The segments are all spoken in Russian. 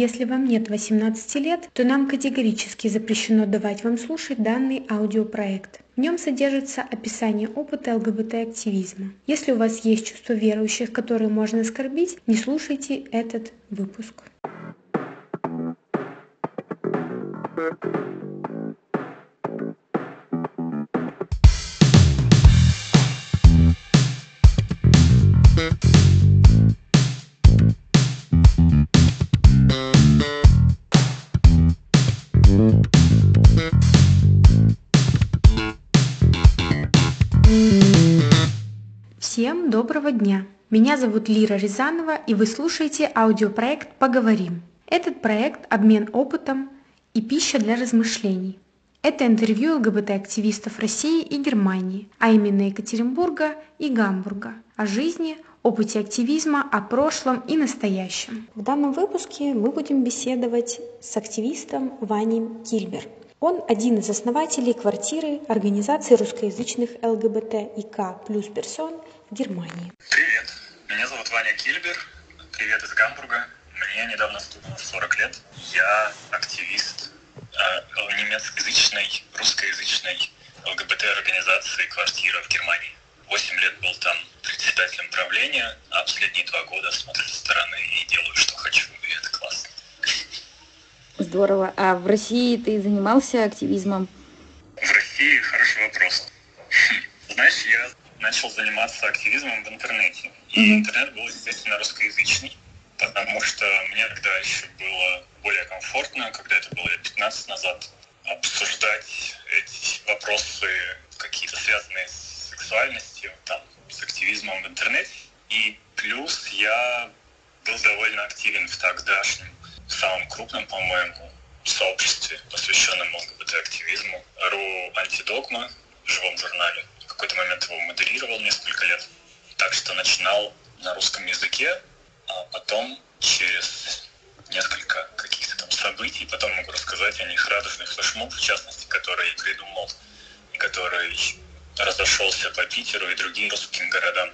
Если вам нет 18 лет, то нам категорически запрещено давать вам слушать данный аудиопроект. В нем содержится описание опыта ЛГБТ-активизма. Если у вас есть чувство верующих, которые можно оскорбить, не слушайте этот выпуск. Всем доброго дня! Меня зовут Лира Рязанова и вы слушаете аудиопроект «Поговорим». Этот проект – обмен опытом и пища для размышлений. Это интервью ЛГБТ-активистов России и Германии, а именно Екатеринбурга и Гамбурга, о жизни, опыте активизма, о прошлом и настоящем. В данном выпуске мы будем беседовать с активистом Ваней Кильбер. Он один из основателей квартиры организации русскоязычных ЛГБТ и К плюс персон в Германии. Привет, меня зовут Ваня Кильбер, привет из Гамбурга. Мне недавно стукнуло 40 лет. Я активист э, немецкоязычной, русскоязычной ЛГБТ-организации «Квартира» в Германии. Восемь лет был там председателем правления, а последние два года смотрю со стороны и делаю, что хочу. Здорово. А в России ты занимался активизмом? В России хороший вопрос. Знаешь, я начал заниматься активизмом в интернете. И mm-hmm. интернет был, естественно, русскоязычный, потому что мне тогда еще было более комфортно, когда это было лет 15 назад, обсуждать эти вопросы, какие-то связанные с сексуальностью, там, с активизмом в интернете. И плюс я был довольно активен в тогдашнем, самом крупном, по-моему, сообществе, посвященном ЛГБТ-активизму, РУ «Антидогма», в живом журнале какой-то момент его модерировал несколько лет. Так что начинал на русском языке, а потом через несколько каких-то там событий, потом могу рассказать о них радужный флешмоб, в частности, который придумал, который разошелся по Питеру и другим русским городам.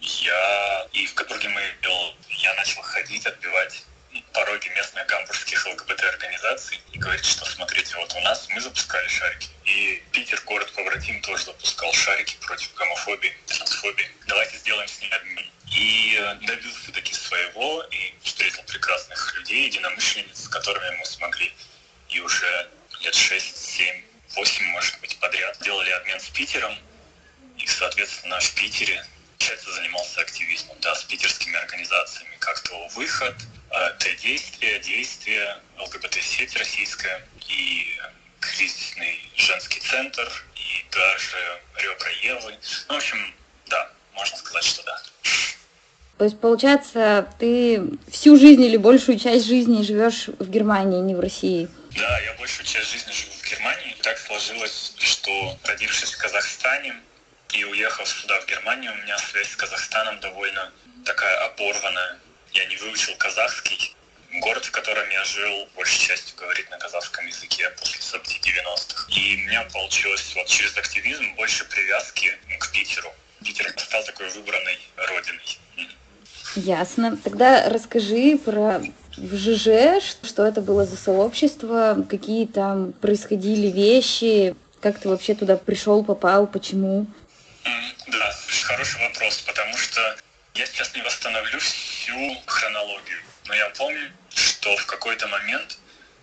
Я и в Гамбурге мы я начал ходить, отбивать пороги местных гамбургских ЛГБТ-организаций и говорить, что смотрите, вот у нас мы запускали шарики, и Питер, город побратим, тоже запускал шарики против гомофобии, трансфобии. Давайте сделаем с ними обмен. И э, добился таки своего, и встретил прекрасных людей, единомышленниц, с которыми мы смогли и уже лет 6, 7, 8, может быть, подряд делали обмен с Питером. И, соответственно, в Питере получается, занимался активизмом, да, с питерскими организациями, как то выход, э, Т-действие, действие, ЛГБТ-сеть российская и кризисный женский центр, и даже ребра Евы. Ну, в общем, да, можно сказать, что да. То есть, получается, ты всю жизнь или большую часть жизни живешь в Германии, не в России? Да, я большую часть жизни живу в Германии. Так сложилось, что родившись в Казахстане, и уехав сюда, в Германию, у меня связь с Казахстаном довольно такая оборванная. Я не выучил казахский. Город, в котором я жил, большей частью говорит на казахском языке после событий 90-х. И у меня получилось вот через активизм больше привязки к Питеру. Питер стал такой выбранной родиной. Ясно. Тогда расскажи про в ЖЖ, что это было за сообщество, какие там происходили вещи, как ты вообще туда пришел, попал, почему? Да, хороший вопрос, потому что я сейчас не восстановлю всю хронологию, но я помню, что в какой-то момент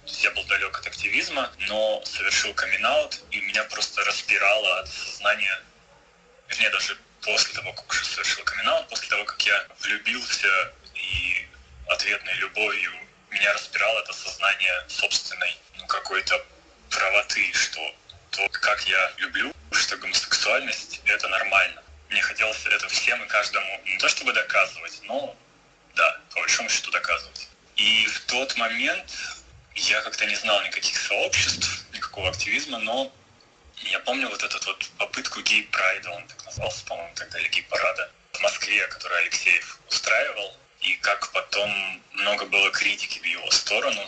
я был далек от активизма, но совершил камин и меня просто распирало от сознания, вернее, даже после того, как уже совершил камин после того, как я влюбился и ответной любовью меня распирало это сознание собственной ну, какой-то правоты, что то, как я люблю, что гомосексуальность — это нормально. Мне хотелось это всем и каждому не то чтобы доказывать, но да, по большому счету доказывать. И в тот момент я как-то не знал никаких сообществ, никакого активизма, но я помню вот эту вот попытку гей-прайда, он так назывался, по-моему, тогда, или гей-парада в Москве, который Алексеев устраивал, и как потом много было критики в его сторону,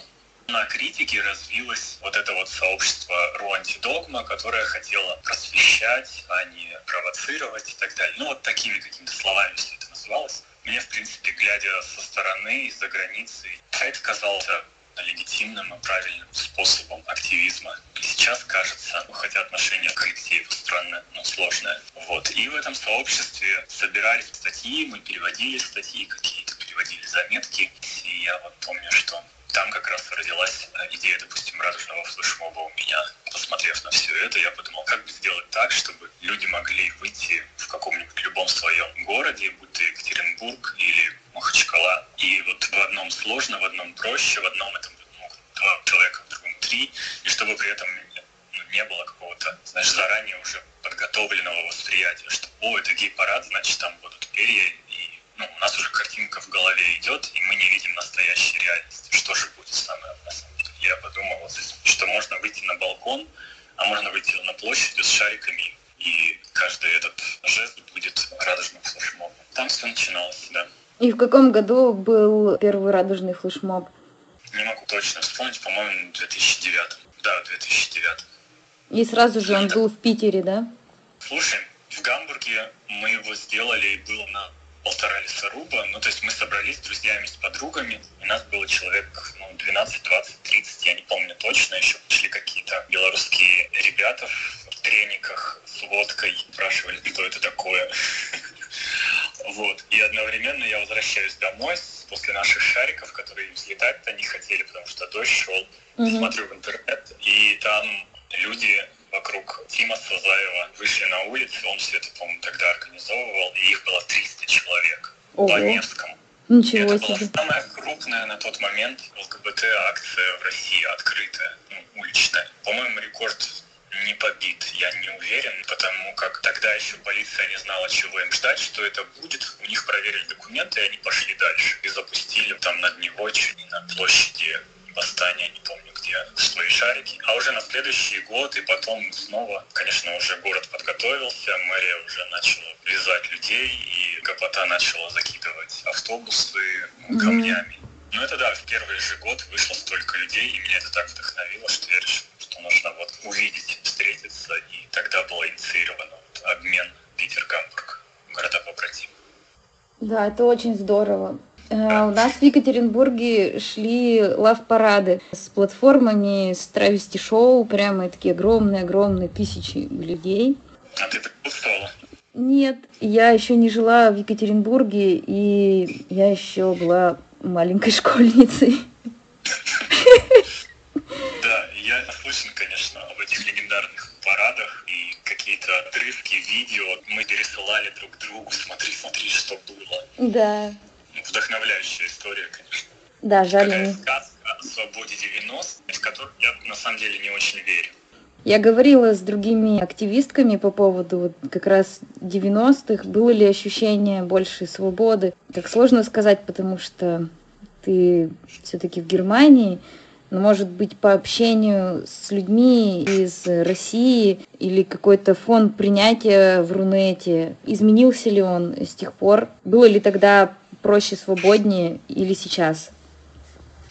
на критике развилось вот это вот сообщество Руантидогма, которое хотело просвещать, а не провоцировать и так далее. Ну, вот такими какими-то словами все это называлось. Мне, в принципе, глядя со стороны, из-за границы, это казался легитимным и правильным способом активизма. Сейчас, кажется, хотя отношение к Алексееву странное, но сложное. Вот. И в этом сообществе собирались статьи, мы переводили статьи какие-то, переводили заметки. И я вот помню, что там как раз родилась э, идея, допустим, радужного флешмоба у меня. Посмотрев на все это, я подумал, как бы сделать так, чтобы люди могли выйти в каком-нибудь любом своем городе, будь то Екатеринбург или Махачкала. И вот в одном сложно, в одном проще, в одном это ну, два человека, в другом три, и чтобы при этом ну, не было какого-то, знаешь, заранее уже подготовленного восприятия, что, о, это гей-парад, значит, там будут перья, и ну, у нас уже картинка в голове идет, и мы не видим настоящей реальности. Что же будет с нами на самом деле? Я подумал, что можно выйти на балкон, а можно выйти на площадь с шариками, и каждый этот жест будет радужным флешмобом. Там все начиналось, да. И в каком году был первый радужный флешмоб? Не могу точно вспомнить, по-моему, в 2009. Да, 2009. И сразу же он был в Питере, да? Слушай, в Гамбурге мы его сделали, и был на полтора лесоруба. Ну, то есть мы собрались с друзьями, с подругами, и нас было человек ну, 12, 20, 30, я не помню точно. Еще пришли какие-то белорусские ребята в трениках с водкой, спрашивали, кто это такое. Вот. И одновременно я возвращаюсь домой после наших шариков, которые взлетать-то не хотели, потому что дождь шел. Mm-hmm. Смотрю в интернет, и там люди вокруг Тима Сазаева вышли на улицу, он все это, по-моему, тогда организовывал, и их было 300 человек Ого. по Невскому. Ничего это себе. была самая крупная на тот момент ЛГБТ-акция в России, открытая, ну, уличная. По-моему, рекорд не побит, я не уверен, потому как тогда еще полиция не знала, чего им ждать, что это будет. У них проверили документы, и они пошли дальше. И запустили там над него чуть не на площади восстания, не помню где, свои шарики. А уже на следующий год и потом снова, конечно, уже город подготовился, мэрия уже начала вязать людей, и ГПТ начала закидывать автобусы камнями. Ну это да, в первый же год вышло столько людей, и меня это так вдохновило, что я решил, нужно вот увидеть, встретиться, и тогда был инициирован вот обмен Питер-Гамбург, города побратимы. Да, это очень здорово. Э, у нас в Екатеринбурге шли лав-парады с платформами, с травести-шоу, прямо такие огромные-огромные тысячи людей. А ты присутствовала? Нет, я еще не жила в Екатеринбурге, и я еще была маленькой школьницей. Да, я наслышан, конечно, об этих легендарных парадах и какие-то отрывки видео мы пересылали друг другу, смотри, смотри, что было. Да, вдохновляющая история, конечно. Да, жаль. Такая сказка о свободе 90, в которую я на самом деле не очень верю. Я говорила с другими активистками по поводу вот как раз 90-х. Было ли ощущение большей свободы? Как сложно сказать, потому что ты все-таки в Германии, но, может быть, по общению с людьми из России или какой-то фон принятия в Рунете, изменился ли он с тех пор? Было ли тогда проще, свободнее или сейчас?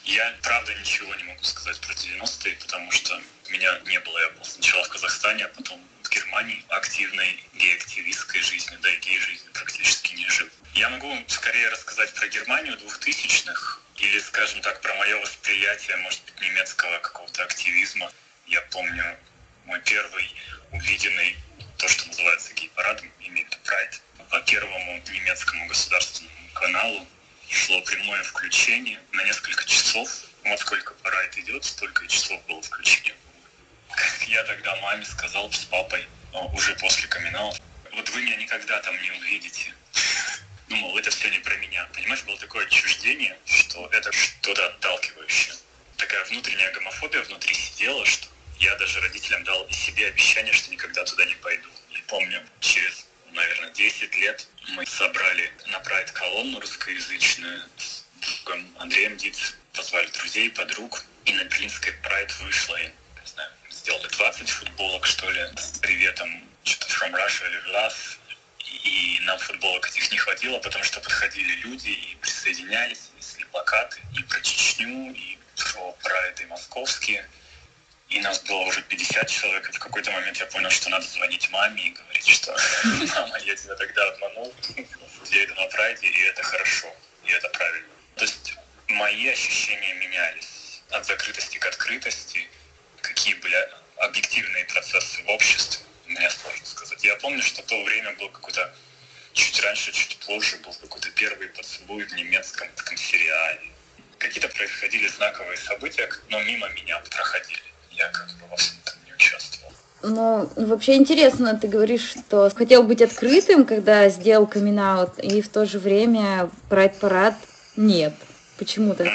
Я, правда, ничего не могу сказать про 90-е, потому что меня не было. Я был сначала в Казахстане, а потом в Германии активной гей-активистской жизни, да и гей-жизни практически не жил. Я могу скорее рассказать про Германию двухтысячных или, скажем так, про мое восприятие, может быть, немецкого какого-то активизма. Я помню мой первый увиденный, то, что называется гей-парадом, имеет Прайд, по первому немецкому государственному каналу шло прямое включение на несколько часов. Вот сколько пора это идет, столько часов было включение. Я тогда маме сказал с папой, уже после камин вот вы меня никогда там не увидите. Думал, это все не про меня. Понимаешь, было такое отчуждение, что это что-то отталкивающее. Такая внутренняя гомофобия внутри сидела, что я даже родителям дал себе обещание, что никогда туда не пойду. И помню, через наверное, 10 лет мы собрали на Прайд колонну русскоязычную с другом Андреем Диц. Позвали друзей, подруг. И на Берлинской Прайд вышло, и, не знаю, сделали 20 футболок, что ли, с приветом что-то From Russia или Love. И нам футболок этих не хватило, потому что подходили люди и присоединялись, несли плакаты и про Чечню, и про прайды московские. И нас было уже 50 человек, и в какой-то момент я понял, что надо звонить маме и говорить, что «Мама, я тебя тогда обманул, я иду на прайде, и это хорошо, и это правильно». То есть мои ощущения менялись. от закрытости к открытости, какие были объективные процессы в обществе, мне сложно сказать. Я помню, что то время был какой-то чуть раньше, чуть позже был какой-то первый поцелуй в немецком таком сериале. Какие-то происходили знаковые события, но мимо меня проходили. Я как бы во всем этом не участвовал. Ну, вообще интересно, ты говоришь, что хотел быть открытым, когда сделал камин и в то же время прайд-парад нет. Почему так?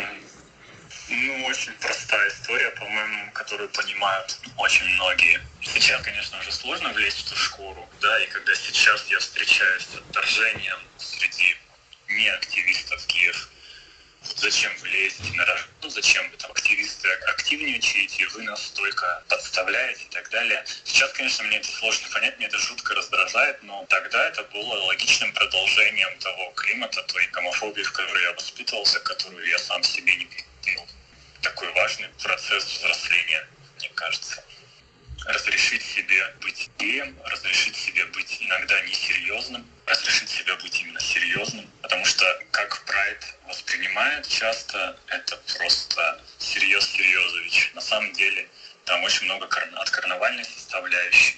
Ну, очень простая история, по-моему, которую понимают очень многие. Сейчас, конечно же, сложно влезть в ту шкуру, да, и когда сейчас я встречаюсь с отторжением среди неактивистов Киев, зачем вы лезете на ну, зачем вы там активисты активничаете, вы нас только подставляете и так далее. Сейчас, конечно, мне это сложно понять, мне это жутко раздражает, но тогда это было логичным продолжением того климата, той гомофобии, в которой я воспитывался, которую я сам себе не ну, такой важный процесс взросления, мне кажется. Разрешить себе быть геем, разрешить себе быть иногда несерьезным, разрешить себе быть именно серьезным, потому что как Прайд воспринимает часто, это просто серьез серьезович. На самом деле там очень много от карнавальной составляющей.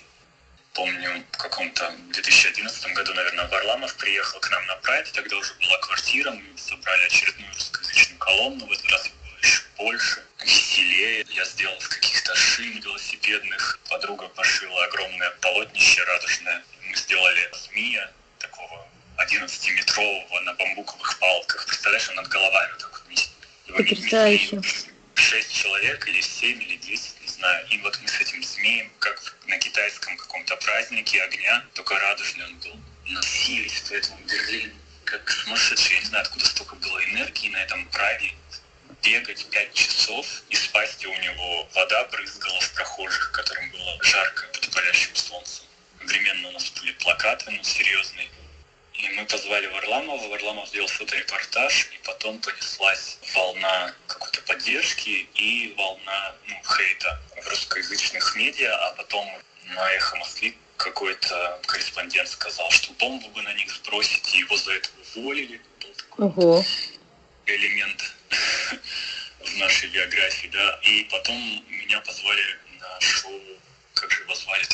Помню, в каком-то 2011 году, наверное, Варламов приехал к нам на Прайд, тогда уже была квартира, мы собрали очередную русскоязычную колонну, в этот раз больше, веселее. Я сделал из каких-то шин велосипедных. Подруга пошила огромное полотнище радужное. Мы сделали змея такого 11-метрового на бамбуковых палках. Представляешь, он над головами так вместе. Потрясающе. Шесть человек или семь или десять, не знаю. И вот мы с этим змеем, как на китайском каком-то празднике огня, только радужный он был. Носились по этому Берлину как сумасшедшие. Я не знаю, откуда столько было энергии на этом праде бегать пять часов, из пасти у него вода брызгала в прохожих, которым было жарко под палящим солнцем. Одновременно у нас были плакаты, ну, серьезные. И мы позвали Варламова, Варламов сделал фоторепортаж, и потом понеслась волна какой-то поддержки и волна ну, хейта в русскоязычных медиа, а потом на «Эхо Москвы» какой-то корреспондент сказал, что бомбу бы на них сбросить, и его за это уволили. Был такой Ого. Элемент в нашей биографии, да. И потом меня позвали на шоу, как же его звали,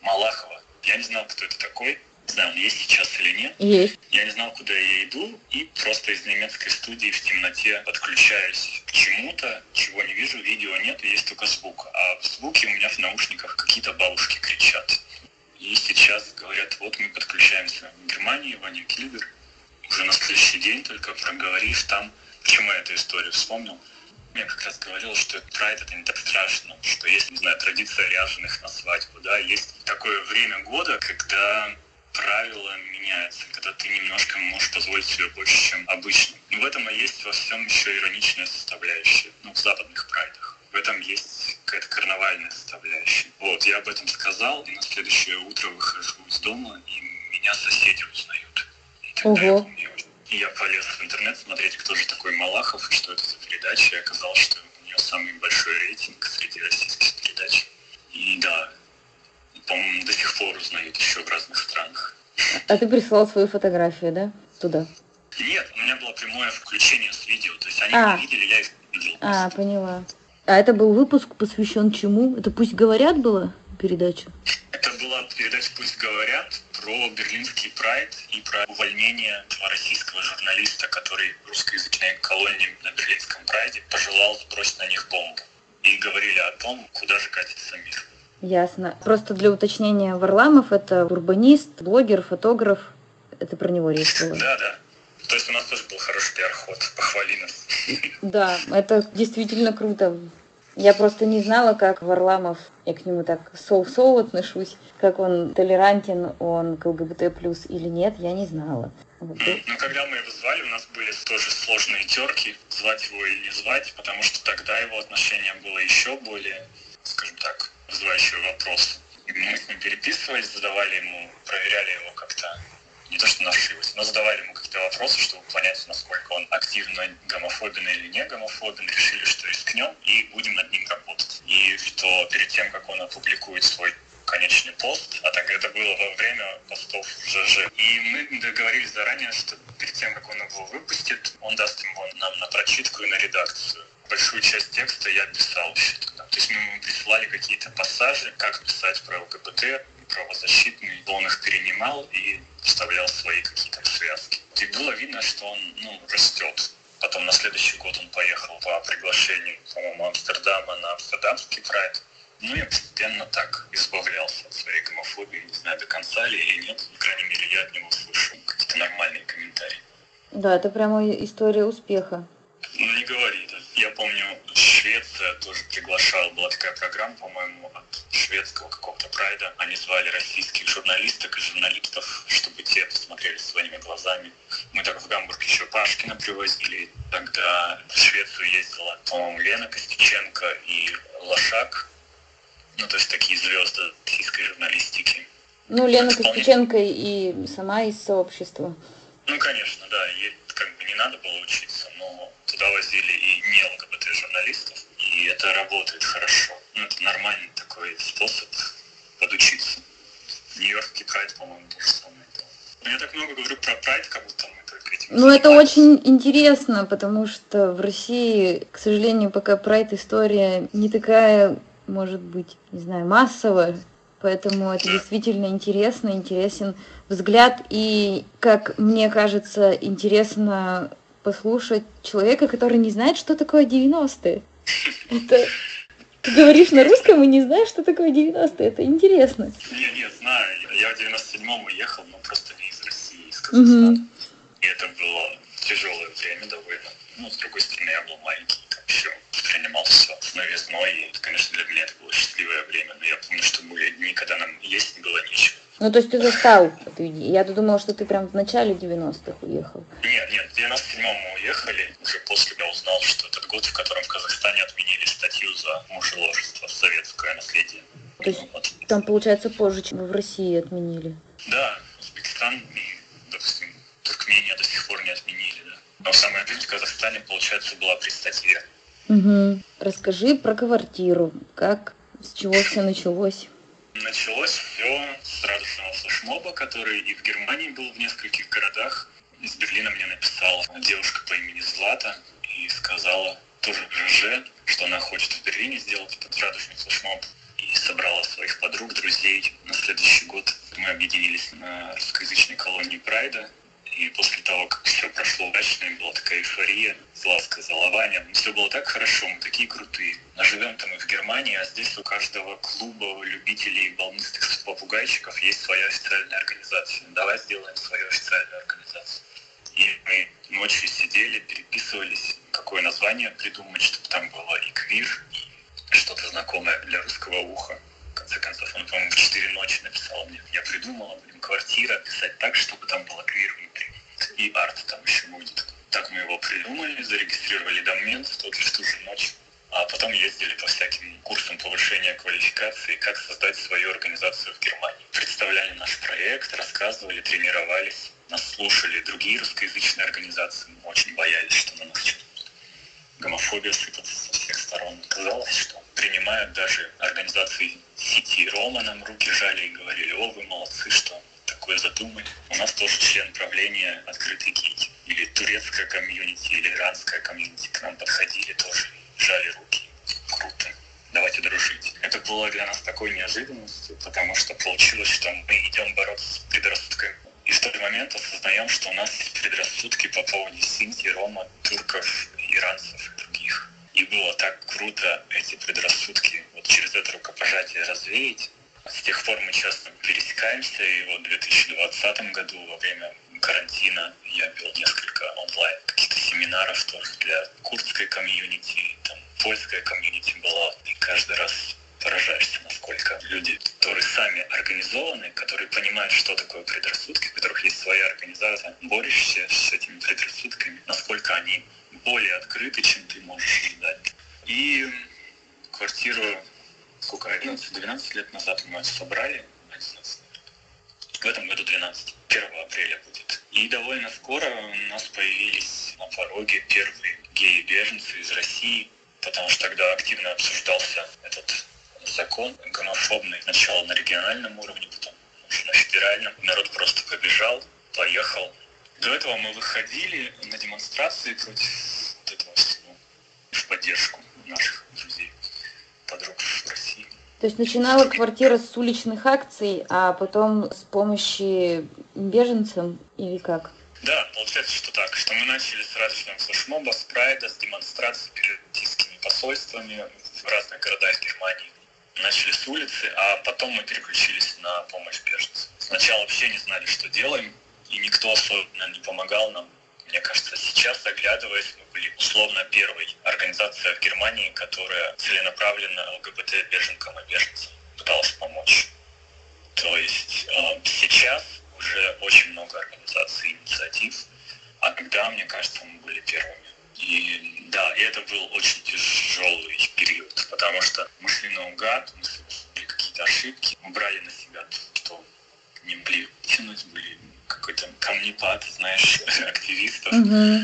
Малахова. Я не знал, кто это такой. Не знаю, он есть сейчас или нет. Есть. Я не знал, куда я иду, и просто из немецкой студии в темноте подключаюсь к чему-то, чего не вижу, видео нет, есть только звук. А в звуке у меня в наушниках какие-то бабушки кричат. И сейчас говорят, вот мы подключаемся в Германии, Ваня Кильбер. Уже на следующий день только проговорив там Почему я эту историю вспомнил? Я как раз говорил, что прайд это не так страшно, что есть, не знаю, традиция ряженых на свадьбу, да, есть такое время года, когда правила меняются, когда ты немножко можешь позволить себе больше, чем обычно. И в этом есть во всем еще ироничная составляющая, ну, в западных прайдах. В этом есть какая-то карнавальная составляющая. Вот, я об этом сказал, и на следующее утро выхожу из дома, и меня соседи узнают. Ого. и я полез в интернет смотреть, кто же такой Малахов и что это за передача. И оказалось, что у нее самый большой рейтинг среди российских передач. И да, по-моему, до сих пор узнают еще в разных странах. А ты прислал свою фотографию, да? Туда. Нет, у меня было прямое включение с видео. То есть они А. не видели, я их видел. А, поняла. А это был выпуск посвящен чему? Это пусть говорят было передача? Это была передача «Пусть говорят» про берлинский прайд и про увольнение российского журналиста, который русскоязычной колонии на берлинском прайде пожелал сбросить на них бомбу. И говорили о том, куда же катится мир. Ясно. Просто для уточнения, Варламов это урбанист, блогер, фотограф. Это про него речь была. Да, да. То есть у нас тоже был хороший пиар-ход. Похвали нас. Да, это действительно круто. Я просто не знала, как Варламов, я к нему так соу-соу отношусь, как он толерантен, он к ЛГБТ плюс или нет, я не знала. Но когда мы его звали, у нас были тоже сложные терки, звать его или не звать, потому что тогда его отношение было еще более, скажем так, вызывающее вопрос. И мы с ним переписывались, задавали ему, проверяли его как-то, не то что нашивость, но задавали ему какие-то вопросы, чтобы понять, насколько он активно гомофобен или не гомофобен. Решили, что рискнем и будем над ним работать. И что перед тем, как он опубликует свой конечный пост, а так это было во время постов ЖЖ. И мы договорились заранее, что перед тем, как он его выпустит, он даст его нам на прочитку и на редакцию. большую часть текста я писал еще тогда. То есть мы присылали какие-то пассажи, как писать про ЛГБТ, правозащитный, он их перенимал и вставлял свои какие-то связки. И было видно, что он ну, растет. Потом на следующий год он поехал по приглашению, по-моему, Амстердама на Амстердамский прайд. Ну, я постепенно так избавлялся от своей гомофобии. Не знаю, до конца ли или нет. По крайней мере, я от него слышу какие-то нормальные комментарии. Да, это прямо история успеха. Ну, не говори, да. Я помню, Швеция тоже приглашала, была такая программа, по-моему, от шведского какого-то прайда. Они звали российских журналисток и журналистов, чтобы те посмотрели своими глазами. Мы так в Гамбург еще Пашкина привозили. Тогда в Швецию ездила, по-моему, Лена Костюченко и Лошак. Ну, то есть такие звезды российской журналистики. Ну, Лена Костюченко и сама из сообщества. Ну, конечно, да. Ей как бы не надо было учиться, но туда возили и не ЛГБТ-журналистов, и это работает хорошо. Ну, это нормальный такой способ подучиться. Нью-Йоркский прайд, по-моему, то же самое. Но я так много говорю про прайд, как будто мы только этим Ну, это очень интересно, потому что в России, к сожалению, пока прайд история не такая, может быть, не знаю, массовая, Поэтому это действительно интересно, интересен взгляд. И, как мне кажется, интересно послушать человека, который не знает, что такое 90-е. Это... Ты говоришь на русском и не знаешь, что такое 90-е. Это интересно. Не, не, знаю. Я в 97-м уехал, но просто не из России, из Казахстана. Угу. И это было тяжелое время довольно. Ну, с другой стороны, я был маленький, там еще с новизной. И, конечно, для меня это было счастливое время. Но я помню, что были дни, когда нам есть было нечего. Ну, то есть ты застал Я думала, что ты прям в начале 90-х уехал. Нет, нет, в 97-м мы уехали. Уже после я узнал, что этот год, в котором в Казахстане отменили статью за мужеложество, советское наследие. То есть вот. там, получается, позже, чем в России отменили? Да, Узбекистан и, допустим, Туркмения до сих пор не отменили, да. Но самая жизнь в Казахстане, получается, была при статье. Угу. Расскажи про квартиру. Как, с чего все началось? Началось все с радостного флешмоба, который и в Германии был в нескольких городах. Из Берлина мне написала девушка по имени Злата и сказала тоже в ЖЖ, что она хочет в Берлине сделать этот радостный флешмоб. И собрала своих подруг, друзей. На следующий год мы объединились на русскоязычной колонии Прайда и после того, как все прошло удачно, и была такая эйфория, Зла сказала, Ваня, ну все было так хорошо, мы такие крутые. А живем-то мы в Германии, а здесь у каждого клуба любителей волнистых попугайчиков есть своя официальная организация. Давай сделаем свою официальную организацию. И мы ночью сидели, переписывались, какое название придумать, чтобы там было и квир, и что-то знакомое для русского уха конце концов, он, по-моему, в 4 ночи написал мне. Я придумала, блин, квартира, писать так, чтобы там было квир внутри. И арт там еще будет. Так мы его придумали, зарегистрировали домен в тот же ту же ночь. А потом ездили по всяким курсам повышения квалификации, как создать свою организацию в Германии. Представляли наш проект, рассказывали, тренировались. Нас слушали другие русскоязычные организации. Мы очень боялись, что на нас гомофобия сыпется со всех сторон. Казалось, что принимают даже организации сети Рома нам руки жали и говорили, о, вы молодцы, что такое задумали. У нас тоже член правления «Открытый гей». Или турецкая комьюнити, или иранская комьюнити к нам подходили тоже, жали руки. Круто. Давайте дружить. Это было для нас такой неожиданностью, потому что получилось, что мы идем бороться с предрассудками. И в тот момент осознаем, что у нас есть предрассудки по поводу синти, рома, турков, иранцев и других. И было так круто эти предрассудки вот через это рукопожатие развеять. С тех пор мы часто пересекаемся, и вот в 2020 году во время карантина я вел несколько онлайн каких-то семинаров тоже для курдской комьюнити, там польская комьюнити была, и каждый раз поражаешься, насколько люди, которые сами организованы, которые понимают, что такое предрассудки, у которых есть своя организация, борешься с этими предрассудками, насколько они более открыты, чем ты можешь ожидать. И квартиру, сколько, 11-12 лет назад мы собрали, 11, в этом году 12, 1 апреля будет. И довольно скоро у нас появились на пороге первые геи-беженцы из России, потому что тогда активно обсуждался этот закон гомофобный сначала на региональном уровне, потом уже на федеральном. Народ просто побежал, поехал. До этого мы выходили на демонстрации против вот этого всего. В поддержку наших друзей, подруг в России. То есть начинала квартира с уличных акций, а потом с помощи беженцам или как? Да, получается, что так, что мы начали с различных флешмоба, с прайда, с демонстраций перед российскими посольствами в разных городах Германии. Начали с улицы, а потом мы переключились на помощь беженцам. Сначала вообще не знали, что делаем, и никто особенно не помогал нам. Мне кажется, сейчас, оглядываясь, мы были условно первой организацией в Германии, которая целенаправленно ЛГБТ-беженкам и беженцам пыталась помочь. То есть э, сейчас уже очень много организаций, инициатив, а тогда, мне кажется, мы были первыми. И да, и это был очень тяжелый период, потому что мы шли наугад, мы совершили какие-то ошибки, мы брали на себя то, что не могли тянуть, были какой-то камнепад, знаешь, активистов, Угу.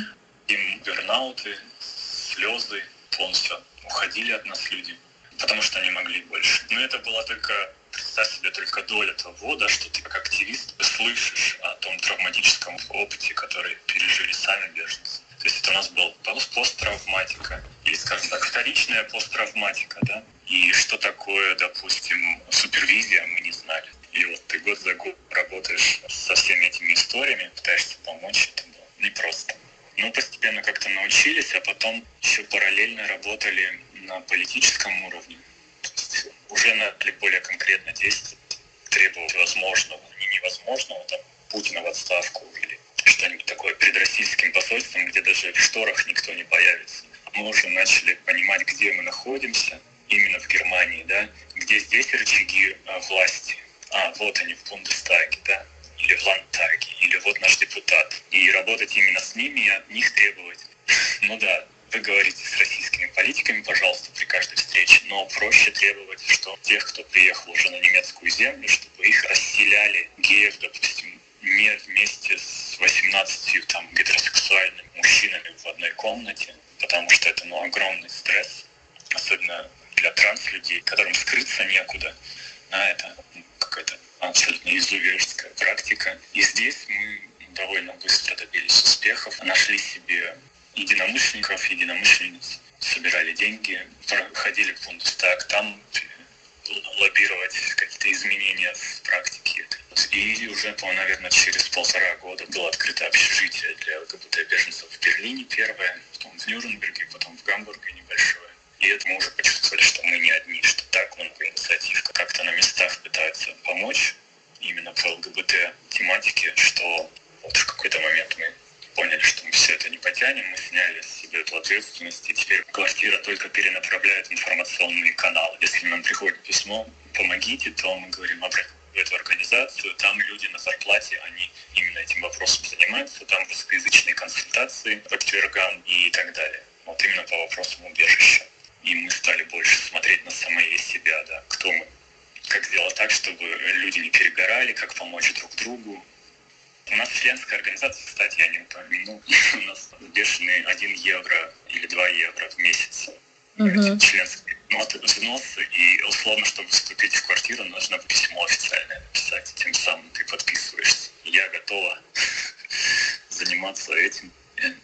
им бернауты, слезы, полностью уходили от нас люди, потому что они могли больше. Но это была только, представь себе, только доля того, да, что ты как активист слышишь о том травматическом опыте, который пережили сами беженцы. То есть это у нас был посттравматика, или, скажем так, вторичная посттравматика, да, и что такое, допустим, супервизия, мы не знали. И вот ты год за год работаешь со всеми этими историями, пытаешься помочь, это было непросто. Ну, постепенно как-то научились, а потом еще параллельно работали на политическом уровне. Уже начали более конкретно действовать, требовать возможного, не невозможного, там, Путина в отставку или что-нибудь такое перед российским посольством, где даже в шторах никто не появится. Мы уже начали понимать, где мы находимся, именно в Германии, да, где здесь рычаги а, власти. А, вот они в Бундестаге, да, или в Ландтаге, или вот наш депутат. И работать именно с ними и от них требовать. Ну да, вы говорите с российскими политиками, пожалуйста, при каждой встрече, но проще требовать, что тех, кто приехал уже на немецкую землю, чтобы их расселяли геев, допустим, не вместе с 18 там, гетеросексуальными мужчинами в одной комнате, потому что это ну, огромный стресс, особенно для транс-людей, которым скрыться некуда. А это какая-то абсолютно изуверская практика. И здесь мы довольно быстро добились успехов, нашли себе единомышленников, единомышленниц, собирали деньги, ходили в Бундестаг, там лоббировать какие-то изменения в практике. И уже, по наверное, через полтора года было открыто общежитие для ЛГБТ-беженцев в Берлине первое, потом в Нюрнберге, потом в Гамбурге небольшое. И это мы уже почувствовали, что мы не одни, что так много инициатив как-то на местах пытаются помочь именно по ЛГБТ-тематике, что вот в какой-то момент мы поняли, что мы все это не потянем, мы сняли с себя эту ответственность, и теперь квартира только перенаправляет информационные каналы. Если нам приходит письмо «помогите», то мы говорим обратно в эту организацию, там люди на зарплате, они именно этим вопросом занимаются, там русскоязычные консультации по четвергам и так далее. Вот именно по вопросам убежища. И мы стали больше смотреть на самое себя, да, кто мы, как сделать так, чтобы люди не перегорали, как помочь друг другу, у нас членская организация, кстати, я не упомянул, у нас бешеные 1 евро или 2 евро в месяц. Мгм. Членские взносы, и условно, чтобы вступить в квартиру, нужно письмо официальное написать, тем самым ты подписываешься. Я готова заниматься этим.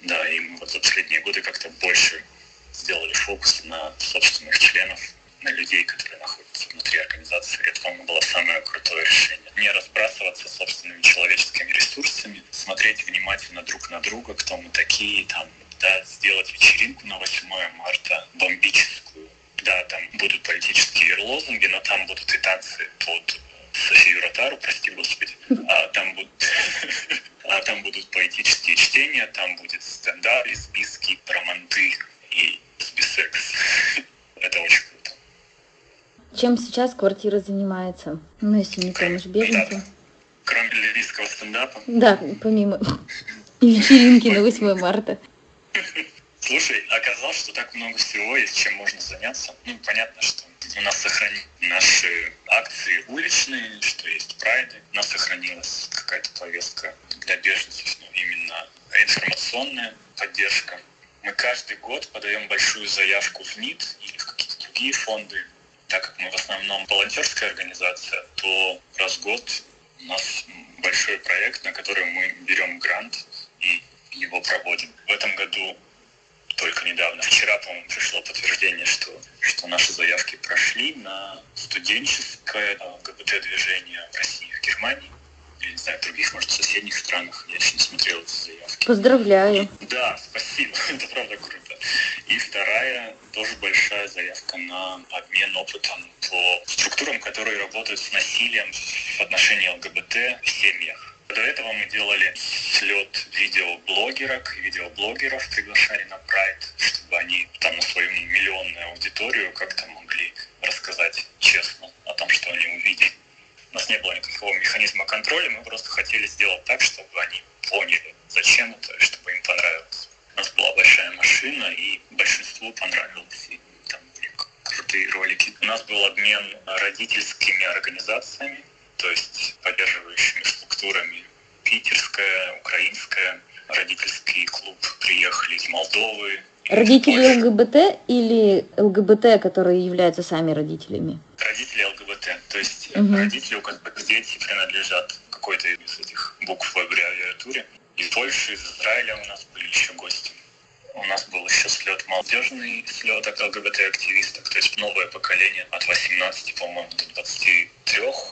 Да, и мы вот за последние годы как-то больше сделали фокус на собственных членов, на людей, которые находятся внутри организации. Это, по-моему, было самое крутое решение. Не разбрасываться собственными человеческими ресурсами, смотреть внимательно друг на друга, кто мы такие, там, да, сделать вечеринку на 8 марта, бомбическую. Да, там будут политические лозунги, но там будут и танцы под Софию Ротару, прости господи. А там будут, а там будут поэтические чтения, там будет стендап, лесбийский, про манты и лесбисекс. Это очень. Чем сейчас квартира занимается? Ну, если не помощь беженцам. Кроме лесбийского стендапа. Да, помимо вечеринки на 8 марта. Слушай, оказалось, что так много всего есть, чем можно заняться. Ну, понятно, что у нас сохранились наши акции уличные, что есть прайды. У нас сохранилась какая-то повестка для беженцев, ну, именно информационная поддержка. Мы каждый год подаем большую заявку в МИД или в какие-то другие фонды. Так как мы в основном волонтерская организация, то раз в год у нас большой проект, на который мы берем грант и его проводим. В этом году только недавно. Вчера, по-моему, пришло подтверждение, что, что наши заявки прошли на студенческое ЛГБТ-движение в России и в Германии. Я не знаю, в других, может, соседних странах. Я еще не смотрел эти заявки. Поздравляю. И, да, спасибо. Это правда круто. И вторая, тоже большая заявка на обмен опытом по структурам, которые работают с насилием в отношении ЛГБТ в семьях до этого мы делали слет видеоблогерок видеоблогеров, приглашали на Прайд, чтобы они там на свою миллионную аудиторию как-то могли рассказать честно о том, что они увидели. У нас не было никакого механизма контроля, мы просто хотели сделать так, чтобы они поняли, зачем это, чтобы им понравилось. У нас была большая машина, и большинству понравилось. И там были крутые ролики. У нас был обмен родительскими организациями, то есть поддерживающими структурами. Питерская, украинская, родительский клуб приехали из Молдовы. Родители ЛГБТ или ЛГБТ, которые являются сами родителями? Родители ЛГБТ, то есть угу. родители, у которых дети принадлежат какой-то из этих букв в аббревиатуре. Из Польши, из Израиля у нас были еще гости. У нас был еще слет молодежный слет ЛГБТ-активистов, то есть новое поколение от 18, по-моему, до 23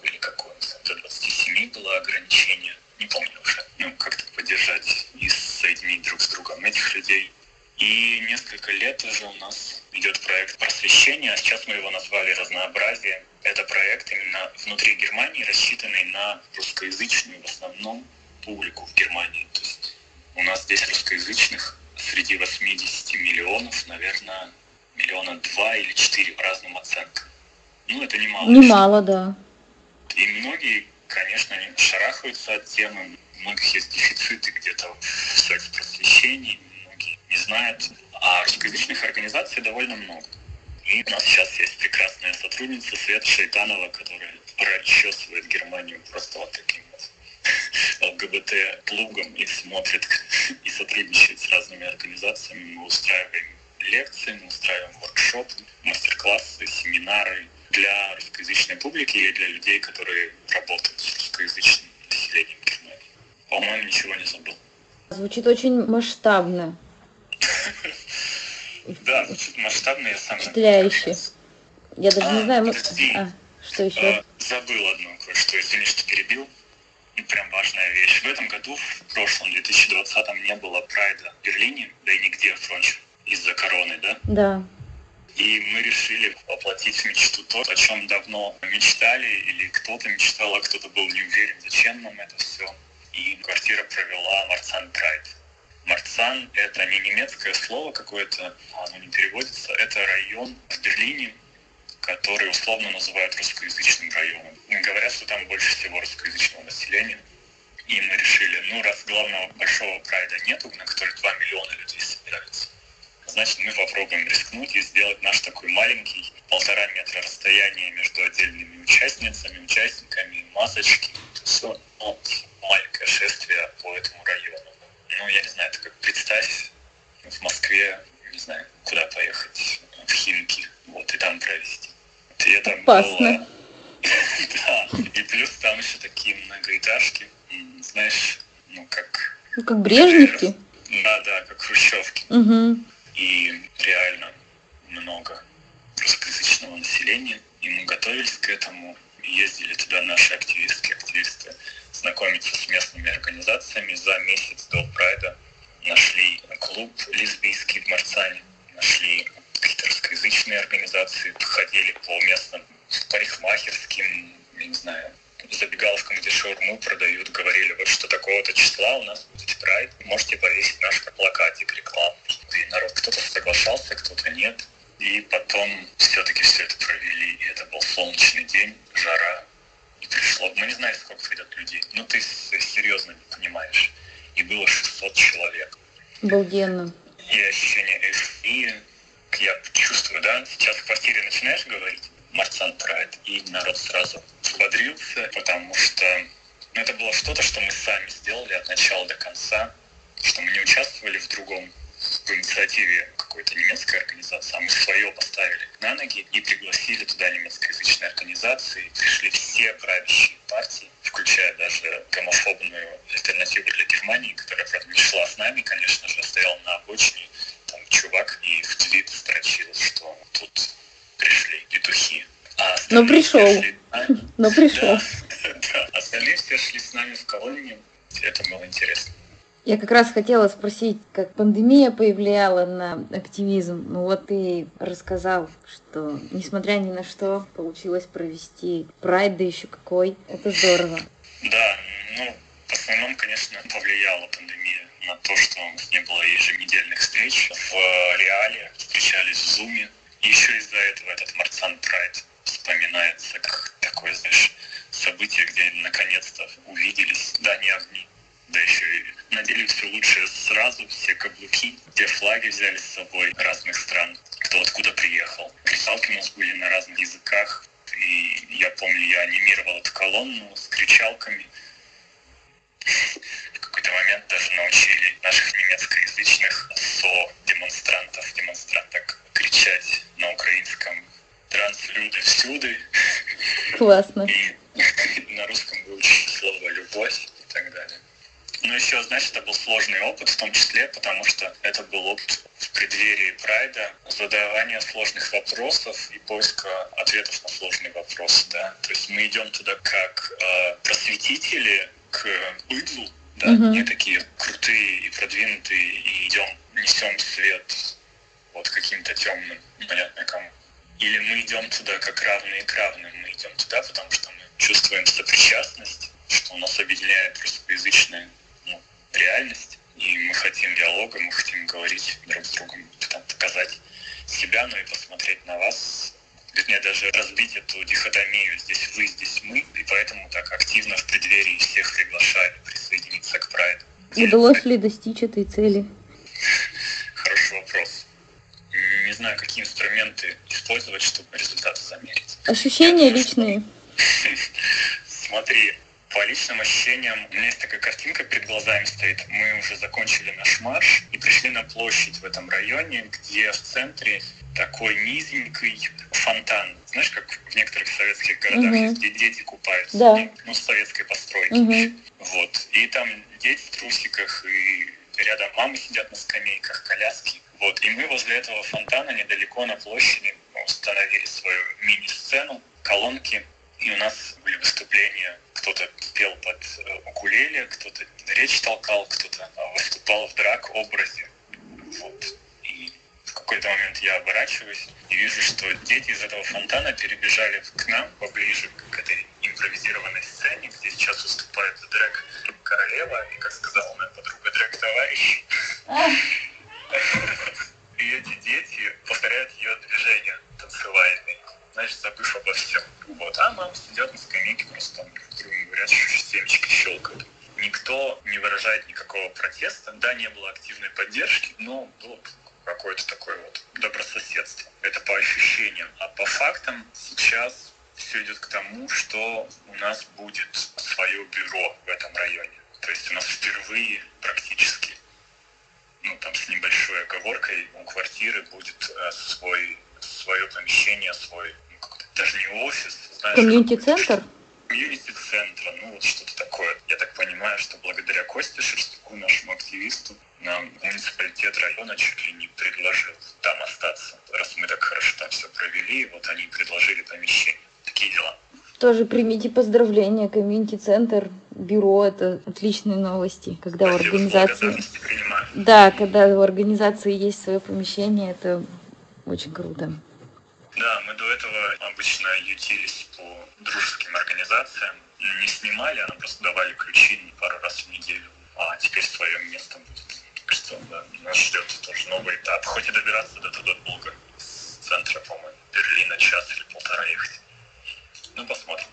или какое-то, до 27 было ограничение. Не помню уже. Ну, как-то поддержать и соединить друг с другом этих людей. И несколько лет уже у нас идет проект просвещения, а сейчас мы его назвали «Разнообразие». Это проект именно внутри Германии, рассчитанный на русскоязычную в основном публику в Германии. То есть у нас здесь русскоязычных среди 80 миллионов, наверное, миллиона два или четыре по разным оценкам. Ну, это немало. Немало, да. И многие, конечно, не шарахаются от темы. У многих есть дефициты где-то в секс-просвещении, не знают. А русскоязычных организаций довольно много. И у нас сейчас есть прекрасная сотрудница Света Шайтанова, которая прочесывает Германию просто вот таким ЛГБТ-плугом и смотрит и сотрудничает с разными организациями. Мы устраиваем лекции, мы устраиваем воркшопы, мастер-классы, семинары для русскоязычной публики или для людей, которые работают с русскоязычным населением Германии. По-моему, ничего не забыл. Звучит очень масштабно. Да, звучит масштабно, я сам... Впечатляюще. Я даже не а, знаю... А, что еще? А, забыл одно кое-что, извини, что перебил прям важная вещь. В этом году, в прошлом, 2020 не было прайда в Берлине, да и нигде, впрочем, из-за короны, да? Да. И мы решили воплотить мечту то, о чем давно мечтали, или кто-то мечтал, а кто-то был не уверен, зачем нам это все. И квартира провела Марцан Прайд. Марцан — это не немецкое слово какое-то, оно не переводится, это район в Берлине, который условно называют русскоязычным районом. Говорят, что там больше всего русскоязычного населения. И мы решили, ну, раз главного большого прайда нету, на который 2 миллиона людей собираются, значит, мы попробуем рискнуть и сделать наш такой маленький полтора метра расстояния между отдельными участницами, участниками, масочки. Все, вот, маленькое шествие по этому району. Ну, я не знаю, это как представь в Москве, не знаю, куда поехать, в Химки, вот, и там провести. И это Опасно. было... да, и плюс там еще такие многоэтажки, знаешь, ну как... Ну как Брежневки? Да, да, как хрущевки. Угу. И реально много русскоязычного населения. И мы готовились к этому, ездили туда наши активистки, активисты, знакомиться с местными организациями. За месяц до Прайда нашли клуб лесбийский в Марцане, нашли какие-то организации ходили по местным парикмахерским, не знаю, забегаловкам, где шаурму продают, говорили, вот что такого-то числа у нас будет прайд, можете повесить наш плакатик рекламный. И народ кто-то соглашался, кто-то нет. И потом все-таки все это провели, и это был солнечный день, жара. Пришло, мы не знали, сколько придет людей. Ну, ты серьезно не понимаешь. И было 600 человек. Обалденно. И ощущение эйфории, я чувствую, да, сейчас в квартире начинаешь говорить Марцан Прайд, и народ сразу взбодрился, потому что ну, это было что-то, что мы сами сделали от начала до конца, что мы не участвовали в другом по инициативе какой-то немецкой организации, а мы свое поставили на ноги и пригласили туда немецкоязычные организации. Пришли все правящие партии, включая даже гомофобную альтернативу для Германии, которая, правда, не шла с нами, конечно же, стоял на обочине. Там чувак и в твит строчил, что тут пришли петухи. А Но пришел. Но пришел. Остальные все шли с нами в колонии. Это было интересно. Я как раз хотела спросить, как пандемия повлияла на активизм. Ну вот ты рассказал, что несмотря ни на что получилось провести прайд, да еще какой. Это здорово. Да, ну, в основном, конечно, повлияла пандемия на то, что не было еженедельных встреч в реале, встречались в зуме. И еще из-за этого этот Марцан Прайд вспоминается как такое, знаешь, событие, где наконец-то увиделись, да, не огни, да еще и надели все лучшее сразу, все каблуки, где флаги взяли с собой разных стран, кто откуда приехал. Рисалки у нас были на разных языках, и я помню, я анимировал эту колонну с кричалками. В какой-то момент даже научили наших немецкоязычных со-демонстрантов, демонстранток кричать на украинском «Транслюды всюды». Классно. И на русском выучили слово «любовь» и так далее. Ну, еще, знаешь, это был сложный опыт, в том числе, потому что это был опыт в преддверии Прайда, задавания сложных вопросов и поиска ответов на сложные вопросы, да. То есть мы идем туда как э, просветители к быдлу, да, Мгм. не такие крутые и продвинутые, и идем, несем свет вот каким-то темным, непонятно кому. Или мы идем туда как равные к равным, мы идем туда, потому что мы чувствуем сопричастность, что у нас объединяет русскоязычная ну, реальность, и мы хотим диалога, мы хотим говорить друг с другом, там, показать себя, ну и посмотреть на вас, вернее, даже разбить эту дихотомию «здесь вы, здесь мы», и поэтому так активно в преддверии всех приглашали присоединиться к прайду. Удалось ли достичь этой цели? Хороший вопрос. Не знаю, какие инструменты использовать, чтобы результаты замерить. Ощущения личные. Смотри, по личным ощущениям, у меня есть такая картинка перед глазами стоит. Мы уже закончили наш марш и пришли на площадь в этом районе, где в центре такой низенький фонтан. Знаешь, как в некоторых советских городах Мгм. есть, где дети купаются? Да. Ну, с советской постройки. Мгм. Вот. И там дети в трусиках, и рядом мамы сидят на скамейках, коляски. Вот. И мы возле этого фонтана недалеко на площади установили свою мини-сцену, колонки. И у нас были выступления. Кто-то пел под э, укулеле, кто-то речь толкал, кто-то а, выступал в драк-образе. Вот. И в какой-то момент я оборачиваюсь и вижу, что дети из этого фонтана перебежали к нам поближе к этой импровизированной сцене, где сейчас выступает дрэк королева и, как сказала моя подруга, дрэк товарищ. И эти дети повторяют ее движения танцевальные, знаешь, забыв обо всем. Вот. А мама сидят на скамейке, просто там друг другу говорят, семечки щелкают. Никто не выражает никакого протеста. Да, не было активной поддержки, но было какое-то такое вот добрососедство. Это по ощущениям. А по фактам сейчас все идет к тому, что у нас будет свое бюро в этом районе. То есть у нас впервые практически, ну там с небольшой оговоркой, у квартиры будет э, свой, свое помещение, свой, ну, как-то даже не офис, знаешь, Комьюнити-центр? комьюнити-центра, ну вот что-то такое. Я так понимаю, что благодаря Косте Шерстяку, нашему активисту, нам муниципалитет района чуть ли не предложил там остаться. Раз мы так хорошо там все провели, вот они предложили помещение. Такие дела. Тоже примите поздравления, комьюнити-центр, бюро, это отличные новости, когда у Спасибо, с организации... Да, когда у организации есть свое помещение, это очень круто. Да, мы до этого обычно ютились по дружеским организациям. Не снимали, а просто давали ключи пару раз в неделю. А теперь свое место будет. Так что да, нас ждет тоже новый этап. Хоть и добираться до туда долго. С центра, по-моему, Берлина час или полтора ехать. Ну, посмотрим.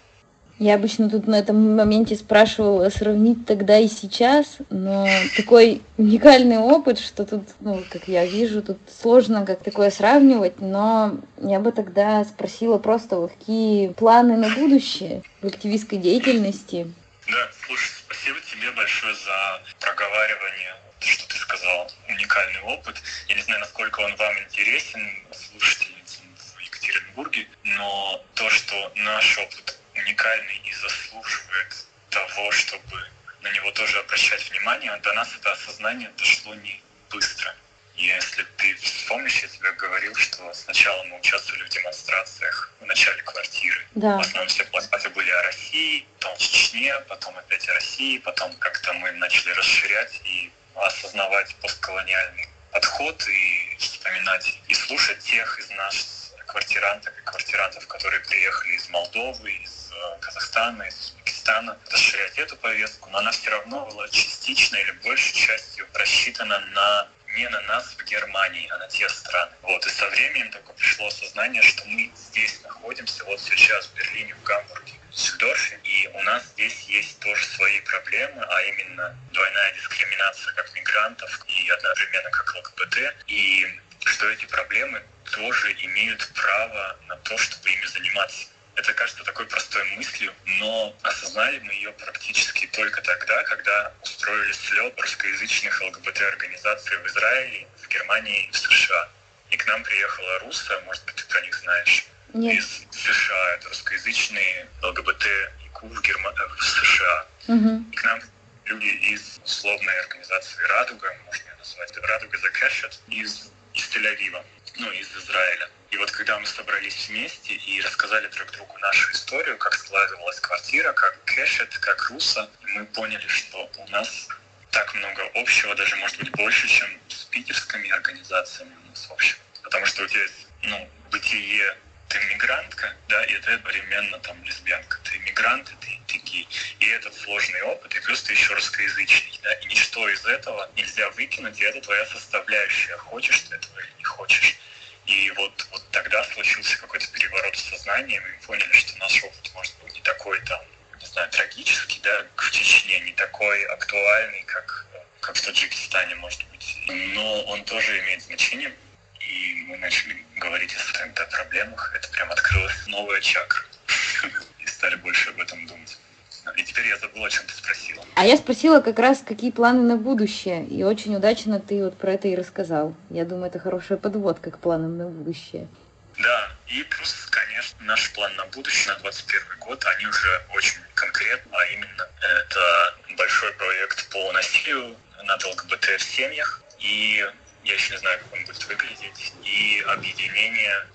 Я обычно тут на этом моменте спрашивала сравнить тогда и сейчас, но такой уникальный опыт, что тут, ну, как я вижу, тут сложно как такое сравнивать, но я бы тогда спросила просто, какие планы на будущее в активистской деятельности. Да, слушай, спасибо тебе большое за проговаривание, что ты сказал, уникальный опыт. Я не знаю, насколько он вам интересен, слушательницам в Екатеринбурге, но то, что наш опыт уникальный и заслуживает того, чтобы на него тоже обращать внимание, до нас это осознание дошло не быстро. Если ты вспомнишь, я тебе говорил, что сначала мы участвовали в демонстрациях в начале квартиры. Да. В основном все плакаты были о России, потом в Чечне, потом опять о России, потом как-то мы начали расширять и осознавать постколониальный подход и вспоминать и слушать тех из нас, квартирантов и квартирантов, которые приехали из Молдовы, из э, Казахстана, из Узбекистана, расширять эту повестку, но она все равно была частично или большей частью рассчитана на не на нас в Германии, а на те страны. Вот, и со временем такое пришло осознание, что мы здесь находимся, вот сейчас в Берлине, в Гамбурге, в Дюссельдорфе, и у нас здесь есть тоже свои проблемы, а именно двойная дискриминация как мигрантов и одновременно как ЛГБТ, и что эти проблемы тоже имеют право на то, чтобы ими заниматься. Это кажется такой простой мыслью, но осознали мы ее практически только тогда, когда устроили слет русскоязычных ЛГБТ-организаций в Израиле, в Германии и в США. И к нам приехала Руса, может быть, ты про них знаешь, Нет. из США. Это русскоязычные ЛГБТ ИКУ в, Герма... в США. Мгм. И к нам люди из условной организации «Радуга», можно ее назвать, «Радуга за Кэшет», из, из Тель-Авива, ну, из Израиля. И вот когда мы собрались вместе и рассказали друг другу нашу историю, как складывалась квартира, как Кэшет, как Руса, мы поняли, что у нас так много общего, даже, может быть, больше, чем с питерскими организациями у нас общего. Потому что у тебя есть, ну, бытие ты мигрантка, да, и ты одновременно там лесбиянка. Ты мигрант, и ты, гей. И этот сложный опыт, и плюс ты еще русскоязычный, да, и ничто из этого нельзя выкинуть, и это твоя составляющая, хочешь ты этого или не хочешь. И вот, вот тогда случился какой-то переворот в сознании, мы поняли, что наш опыт может быть не такой там, не знаю, трагический, да, в Чечне, не такой актуальный, как, как в Таджикистане, может быть. Но он тоже имеет значение, и мы начали говорить о да, проблемах. Это прям открылась новая чакра. И стали больше об этом думать. И теперь я забыл, о чем ты спросила. А я спросила как раз, какие планы на будущее. И очень удачно ты вот про это и рассказал. Я думаю, это хорошая подводка к планам на будущее. Да, и плюс, конечно, наш план на будущее, на 2021 год, они уже очень конкретны, а именно это большой проект по насилию над ЛГБТ в семьях, и я еще не знаю, как он будет выглядеть, и объединение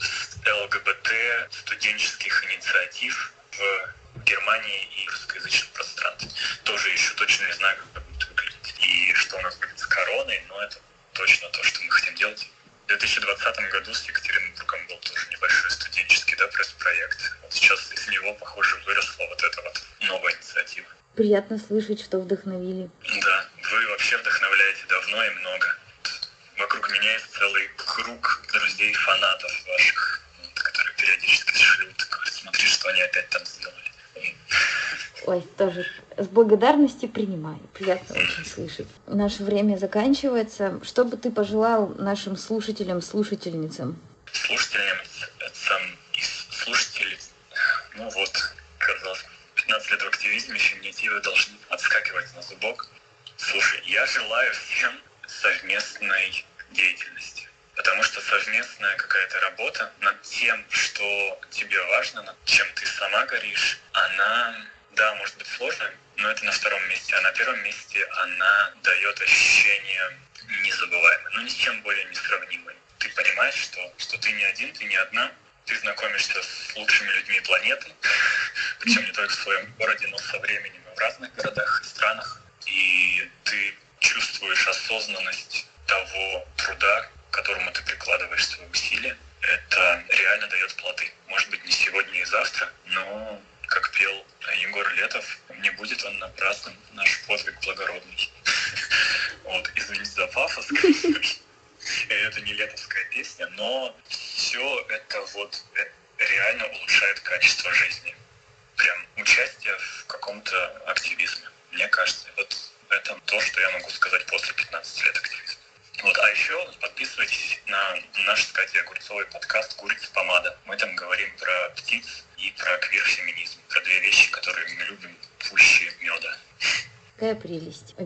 ЛГБТ студенческих инициатив в Германии и русскоязычном пространстве. Тоже еще точно не знаю, как это будет выглядеть. И что у нас будет с короной, но это точно то, что мы хотим делать. В 2020 году с Екатеринбургом был тоже небольшой студенческий да, пресс-проект. Вот сейчас из него, похоже, выросла вот эта вот новая инициатива. Приятно слышать, что вдохновили. Да, вы вообще вдохновляете давно и много. Вокруг меня есть целый круг друзей, фанатов ваших, вот, которые периодически шлют, говорят, смотри, что они опять там сделали. Ой, тоже с благодарностью принимаю. Приятно очень слышать. Наше время заканчивается. Что бы ты пожелал нашим слушателям, слушательницам? Слушательницам и слушателей, ну вот, казалось, 15 лет в активизме феминитивы должны отскакивать на зубок. Слушай, я желаю всем совместной деятельности. Потому что совместная какая-то работа над тем, что тебе важно, над чем ты сама горишь, она, да, может быть сложная, но это на втором месте. А на первом месте она дает ощущение незабываемое, ну ни с чем более несравнимое. Ты понимаешь, что, что ты не один, ты не одна, ты знакомишься с лучшими людьми планеты, причем не только в своем городе, но со временем в разных городах и странах. И ты чувствуешь осознанность того труда, которому ты прикладываешь свои усилия. Это реально дает плоды. Может быть, не сегодня и завтра, но, как пел Егор Летов, не будет он напрасным, наш подвиг благородный.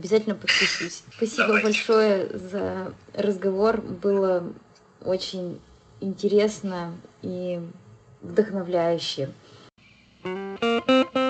обязательно подпишусь. Спасибо Давайте. большое за разговор. Было очень интересно и вдохновляюще. thank you